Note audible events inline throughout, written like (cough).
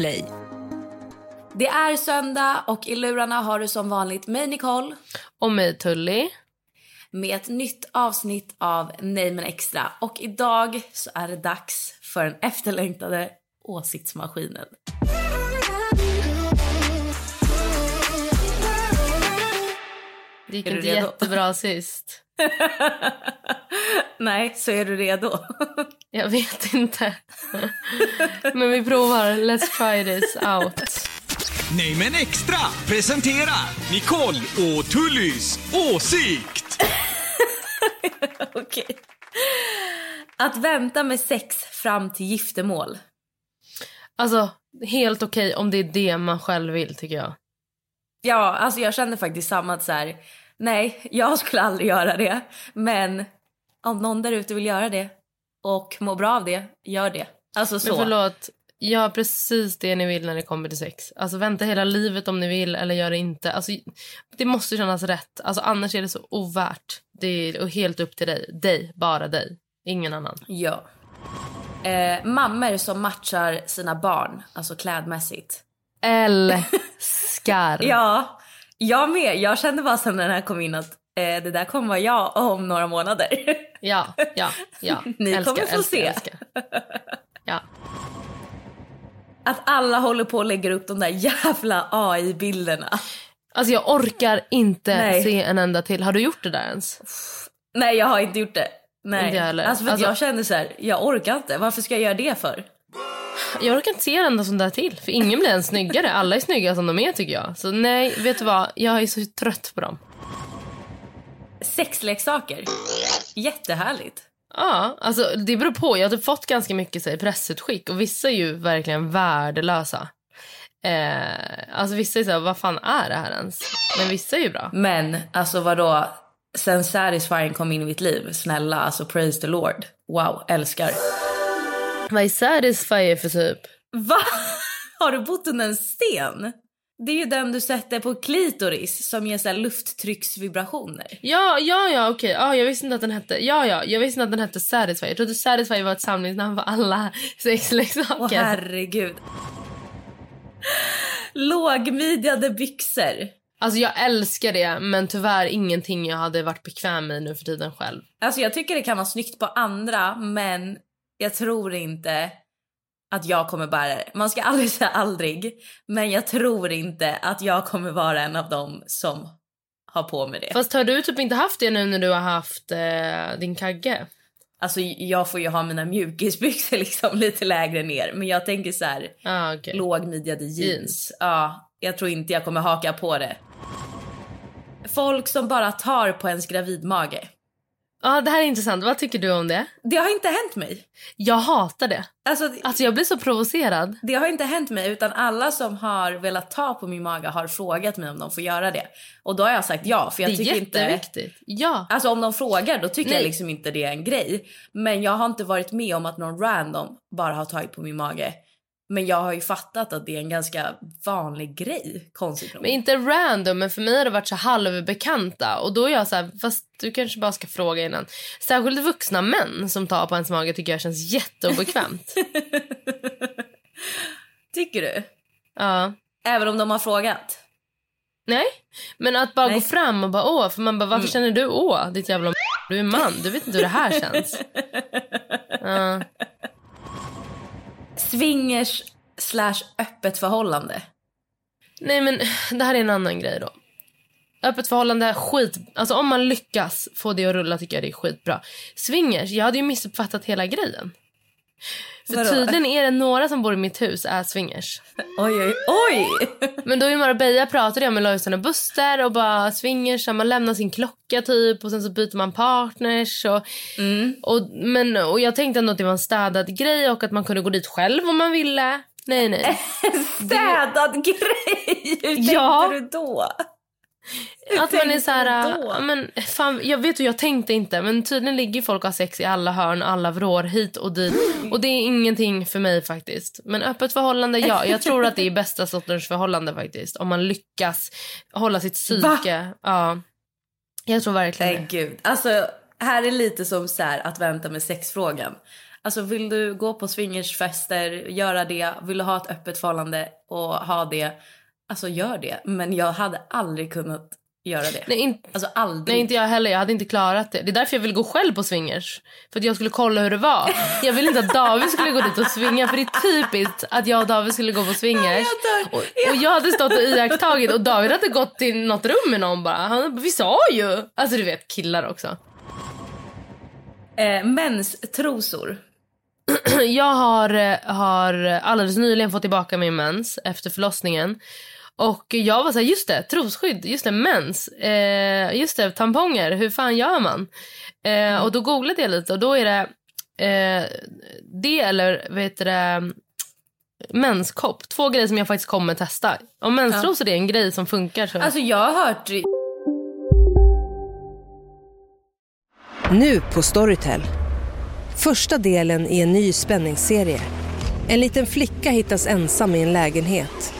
Podplay. Det är söndag och i lurarna har du som vanligt mig Nicole Och mig Tully. med ett nytt avsnitt av Nej men extra. Och idag så är det dags för den efterlängtade åsiktsmaskinen. Det gick Är du inte redo? jättebra (laughs) sist. Nej, så är du redo? (laughs) Jag vet inte. Men vi provar. Let's try this out. Nej men extra presenterar Nicole och Tullys åsikt. (laughs) Okej. Att vänta med sex fram till giftermål. Alltså, helt okej om det är det man själv vill tycker jag. Ja, alltså jag kände faktiskt samma att så här, nej, jag skulle aldrig göra det. Men om någon där ute vill göra det och må bra av det, gör det. Alltså så. Men förlåt, gör precis det ni vill när det kommer till sex. Alltså vänta hela livet om ni vill eller gör det inte. Alltså, det måste kännas rätt. Alltså, annars är det så ovärt. Det är helt upp till dig. Dig, bara dig. Ingen annan. Ja. Eh, mammor som matchar sina barn, alltså klädmässigt. Älskar. (laughs) Ja, jag med. Jag kände bara sen när den här kom in att eh, det där kommer vara jag om några månader. Ja, ja, ja. (laughs) Ni älskar, kommer få älskar, se. Älskar. Ja. Att alla håller på och lägger upp de där jävla AI-bilderna. Alltså jag orkar inte Nej. se en enda till. Har du gjort det där ens? Nej, jag har inte gjort det. Nej. Inte jag heller. Alltså för Alltså- jag kände så här, jag orkar inte. Varför ska jag göra det för? Jag orkar inte se en enda sån där till. För ingen blir ens snyggare. Alla är snygga som de är tycker jag. Så nej, vet du vad? Jag är så trött på dem. Sexleksaker. Jättehärligt. Ja, alltså det beror på. Jag har typ fått ganska mycket så här, pressutskick och vissa är ju verkligen värdelösa. Eh, alltså vissa är så här, vad fan är det här ens? Men vissa är ju bra. Men alltså vadå? Sen Satisfying kom in i mitt liv, snälla, alltså praise the Lord. Wow, älskar. Vad är Satisfyer för typ? Va? (laughs) Har du bott under en sten? Det är ju den du sätter på klitoris som ger så lufttrycksvibrationer. Ja, ja, ja, okej. Ja, jag visste inte att den hette... Ja, ja, jag visste inte att den hette Satisfyer. Jag trodde Satisfyer var ett samlingsnamn för alla (laughs) sexleksaker. Åh herregud. Lågmidjade byxor. Alltså jag älskar det, men tyvärr ingenting jag hade varit bekväm med nu för tiden själv. Alltså jag tycker det kan vara snyggt på andra men jag tror inte att jag kommer bära det. Man ska aldrig säga aldrig men jag tror inte att jag kommer vara en av dem som har på mig det. Fast har du typ inte haft det nu när du har haft eh, din kagge? Alltså jag får ju ha mina mjukisbyxor (laughs) liksom lite lägre ner men jag tänker så här Ah, okej. lågmidjade jeans. Jeans. Ja, jag tror inte jag kommer haka på det. Folk som bara tar på ens gravidmage. Ja, det här är intressant. Vad tycker du om det? Det har inte hänt mig. Jag hatar det. Alltså, Alltså jag blir så provocerad. Det har inte hänt mig utan alla som har velat ta på min mage har frågat mig om de får göra det. Och då har jag sagt ja för jag det är tycker inte... jätteviktigt. Ja. Alltså om de frågar då tycker jag Nej. liksom inte det är en grej. Men jag har inte varit med om att någon random bara har tagit på min mage. Men jag har ju fattat att det är en ganska vanlig grej, konstigt nog. Men inte random, men för mig har det varit så halvbekanta. Och då är jag så här, fast du kanske bara ska fråga innan. Särskilt vuxna män som tar på ens mage tycker jag känns jätteobekvämt. (laughs) Tycker du? ja. Även om de har frågat? Nej, men att bara Nej. Mm. gå fram och bara åh, för man bara varför känner du åh, ditt jävla du är man, du vet inte hur det här känns. (laughs) Ja. Swingers slash öppet förhållande. Nej men det här är en annan grej då. Öppet förhållande, skit. Alltså om man lyckas få det att rulla tycker jag det är skitbra. Swingers, jag hade ju missuppfattat hela grejen. För Vadå? tydligen är det några som bor i mitt hus är swingers. Oj, oj, oj! Men då i Marbella pratade jag med Lojsan och Buster och bara swingers, man lämnar sin klocka typ och sen så byter man partners. Och, och, men, och jag tänkte ändå att det var en städad grej och att man kunde gå dit själv om man ville. Nej, nej. (laughs) Städad grej! Hur tänkte Ja. du då? Att man är så här, ja, men fan, jag vet hur jag tänkte inte men tydligen ligger folk och har sex i alla hörn, alla vrår hit och dit och det är ingenting för mig faktiskt. Men öppet förhållande, ja, jag tror att det är bästa sortens förhållande faktiskt om man lyckas hålla sitt psyke. Ja. Jag tror verkligen Nej gud. Alltså, här är lite som så här, att vänta med sexfrågan. Alltså vill du gå på swingersfester, göra det. Vill du ha ett öppet förhållande och ha det. Alltså gör det. Men jag hade aldrig kunnat göra det. Nej, in, Alltså aldrig. nej, inte jag heller. Jag hade inte klarat det. Det är därför jag vill gå själv på swingers. För att jag skulle kolla hur det var. Jag vill inte att David skulle gå dit och svinga. För det är typiskt att jag och David skulle gå på swingers. Och, och jag hade stått och iakttagit och David hade gått till något rum med någon bara. Han, vi sa ju. Alltså du vet killar också. Eh, menstrosor. (clears throat) Jag har, eh, har alldeles nyligen fått tillbaka min mens efter förlossningen. Och jag var så här, just det, trosskydd, just det, mens, eh, just det, tamponger, hur fan gör man? Eh, och då googlade jag lite och då är det eh, det eller vet du det, menskopp. Två grejer som jag faktiskt kommer testa. Om menstrosor är en grej som funkar så... Alltså jag har hört... Nu på Storytel. Första delen i en ny spänningsserie. En liten flicka hittas ensam i en lägenhet.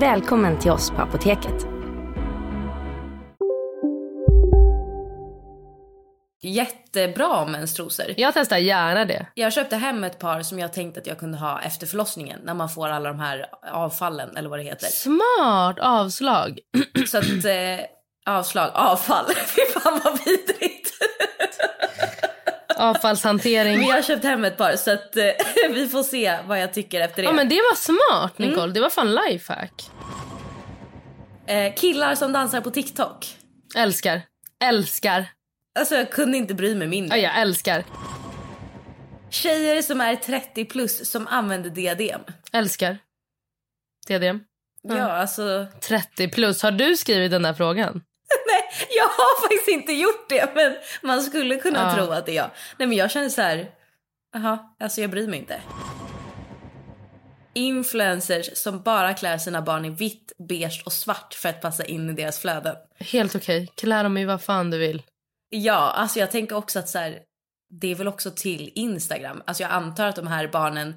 Välkommen till oss på Apoteket. Jättebra menstrosor. Jag testar gärna det. Jag köpte hem ett par som jag tänkte att jag kunde ha efter förlossningen. När man får alla de här avfallen eller vad det heter. Smart avslag. Så att, eh, avslag, avfall. (laughs) Fy fan vad vidrigt. Avfallshantering. Men jag har köpt hem ett par så att eh, (laughs) vi får se vad jag tycker efter det. Ja men det var smart Nicole, det var fan lifehack. eh, killar som dansar på TikTok. Älskar. Älskar. Alltså jag kunde inte bry mig mindre. Ja, jag älskar. Tjejer som är 30 plus som använder diadem. Älskar. Diadem. Ja, alltså. 30 plus. Har du skrivit den där frågan? (laughs) Jag har faktiskt inte gjort det. Men man skulle kunna Ja. tro att det är jag. Nej, men jag känner så här. Jaha, alltså jag bryr mig inte. Influencers som bara klär sina barn i vitt, beige och svart för att passa in i deras flöden. Helt okej. Klä dem i vad fan du vill. Ja, alltså jag tänker också att så här, det är väl också till Instagram. Alltså jag antar att de här barnen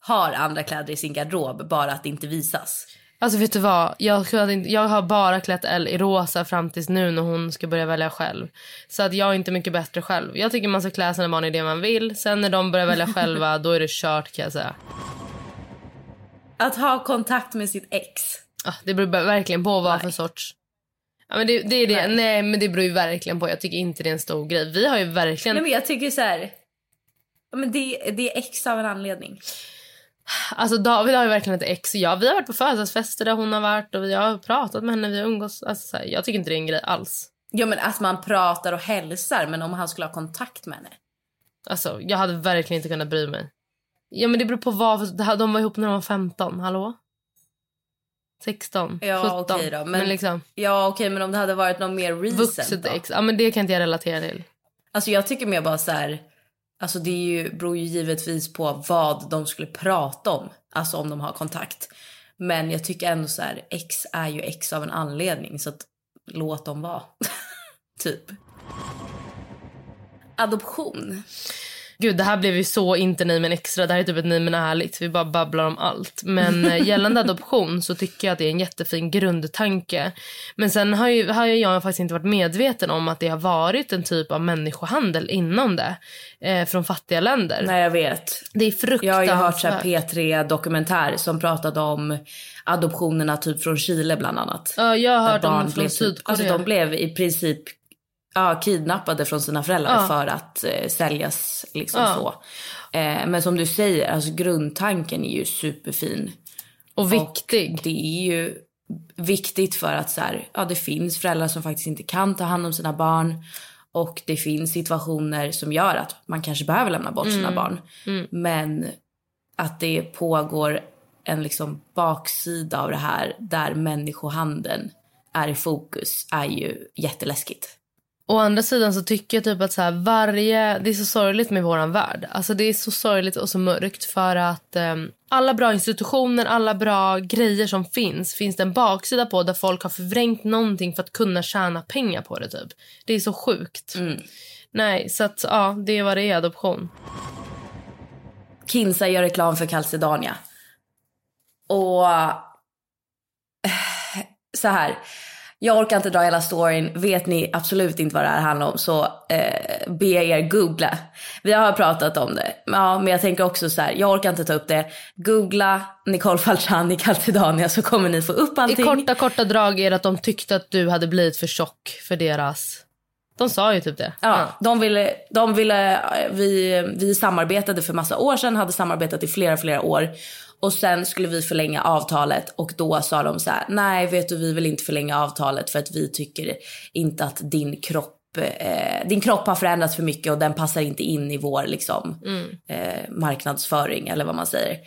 har andra kläder i sin garderob, bara att det inte visas. Alltså vet du vad? Jag, inte- jag har bara klätt Elle i rosa fram tills nu när hon ska börja välja själv. Så att jag är inte mycket bättre själv. Jag tycker man ska klä sina barn i det man vill. Sen när de börjar välja själva, (laughs) då är det kört kan jag säga. Att ha kontakt med sitt ex. Ah, det beror verkligen på vad för sorts... Ja, men det, det är det. Nej. men det beror ju verkligen på. Jag tycker inte det är en stor grej. Vi har ju verkligen... Nej, men jag tycker så här. Men det, det är ex av en anledning. Alltså David har ju verkligen ett ex. Ja, vi har varit på födelsedagsfester där hon har varit och vi har pratat med henne. Vi umgås. Alltså, så här, jag tycker inte det är en grej alls. Ja men att man pratar och hälsar men om han skulle ha kontakt med henne. Alltså, jag hade verkligen inte kunnat bry mig. Ja, men det beror på vad. De var ihop när de var 15. Hallå? 16, Ja 17. okej då. Men, Men, liksom, Ja okej men om det hade varit någon mer recent vuxet ex. Ja, men det kan inte jag relatera till. Alltså jag tycker mer bara så här. Alltså det är ju, beror ju givetvis på vad de skulle prata om. Alltså om de har kontakt. Men jag tycker ändå så här, X är ju X av en anledning. Så att låt dem vara. (laughs) typ. Adoption. Gud, det här blev ju så inte nej men extra. Det här är typ ett nej men ärligt. Vi bara babblar om allt. Men eh, (laughs) gällande adoption så tycker jag att det är en jättefin grundtanke. Men sen har ju, har jag faktiskt inte varit medveten om att det har varit en typ av människohandel inom det. Eh, från fattiga länder. Nej jag vet. Det är fruktansvärt. Jag har hört så här P3 dokumentär som pratade om adoptionerna typ från Chile bland annat. Ja, jag har hört om från blev typ- Sydkorea. Alltså de blev i princip ja, kidnappade från sina föräldrar Ja. för att eh, säljas liksom Ja. så. Eh, men som du säger, alltså grundtanken är ju superfin. Och viktig. det är ju viktigt för att så här, ja, det finns föräldrar som faktiskt inte kan ta hand om sina barn. Och det finns situationer som gör att man kanske behöver lämna bort sina Mm. barn. Mm. Men att det pågår en liksom baksida av det här där människohandeln är i fokus är ju jätteläskigt. Å andra sidan så tycker jag typ att så här, varje... Det är så sorgligt med våran värld. Alltså det är så sorgligt och så mörkt för att ehm, alla bra institutioner, alla bra grejer som finns, finns det en baksida på där folk har förvrängt någonting för att kunna tjäna pengar på det typ. Det är så sjukt. Nej, så att ja, det är vad det är adoption. Kinsa gör reklam för Calcedania. Och eh, så här. Jag orkar inte dra hela storyn. Vet ni absolut inte vad det här handlar om så eh, be er googla. Vi har pratat om det. Ja, men jag tänker också så här. Jag orkar inte ta upp det. Googla Nicole Falciani Calcedania så kommer ni få upp I allting. korta, korta drag är det att de tyckte att du hade blivit för tjock för deras... De sa ju typ det. Ja, de ville, de ville, eh, vi, vi samarbetade för massa år sedan, hade samarbetat i flera, flera år. Och sen skulle vi förlänga avtalet och då sa de så här, nej vet du vi vill inte förlänga avtalet för att vi tycker inte att din kropp Eh, din kropp har förändrats för mycket och den passar inte in i vår liksom, Mm. eh, marknadsföring eller vad man säger.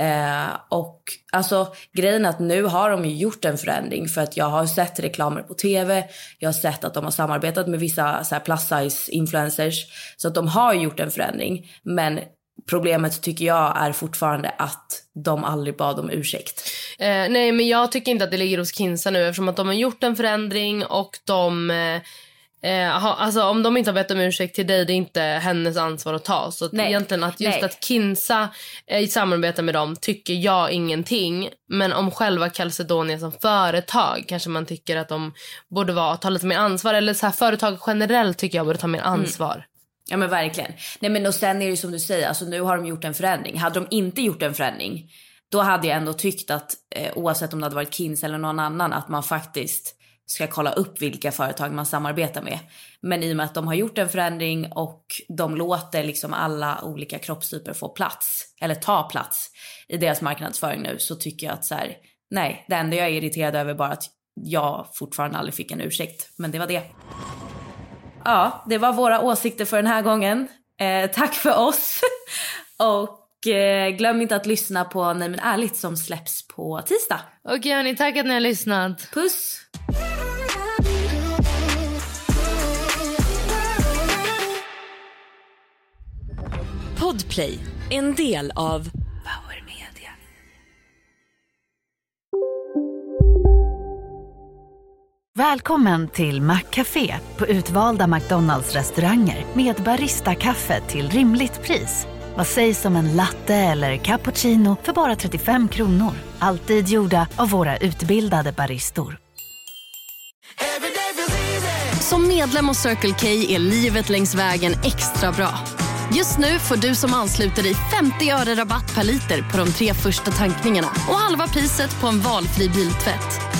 Eh, och alltså grejen är att nu har de ju gjort en förändring för att jag har sett reklamer på tv. Jag har sett att de har samarbetat med vissa så plus size influencers. Så att de har gjort en förändring. Men problemet tycker jag är fortfarande att de aldrig bad om ursäkt. Eh, nej, men jag tycker inte att det ligger hos Kinsa nu eftersom att de har gjort en förändring och de... Eh, eh, alltså, om de inte har bett om ursäkt till dig, det är inte hennes ansvar att ta. Så att Nej. egentligen att just Nej. att Kinsa eh, samarbetar med dem tycker jag ingenting. Men om själva Calcedonia som företag kanske man tycker att de borde vara, ta lite mer ansvar. Eller så här, företag generellt tycker jag borde ta mer ansvar. Ja men verkligen. Nej men och sen är det ju som du säger, alltså nu har de gjort en förändring. Hade de inte gjort en förändring, då hade jag ändå tyckt att eh, oavsett om det hade varit Kins eller någon annan, att man faktiskt ska kolla upp vilka företag man samarbetar med. Men i och med att de har gjort en förändring och de låter liksom alla olika kroppstyper få plats, eller ta plats i deras marknadsföring nu, så tycker jag att så här, nej, det enda jag är irriterad över är bara att jag fortfarande aldrig fick en ursäkt. Men det var det. Ja, det var våra åsikter för den här gången. Eh, tack för oss. (laughs) Och eh, glöm inte att lyssna på Nej men ärligt som släpps på tisdag. Okej hörni, tack att ni har lyssnat. Puss! Podplay, en del av Välkommen till Maccafé på utvalda McDonalds restauranger med Baristakaffe till rimligt pris. Vad sägs om en latte eller cappuccino för bara 35 kronor? Alltid gjorda av våra utbildade baristor. Som medlem hos Circle K är livet längs vägen extra bra. Just nu får du som ansluter dig 50 öre rabatt per liter på de tre första tankningarna och halva priset på en valfri biltvätt.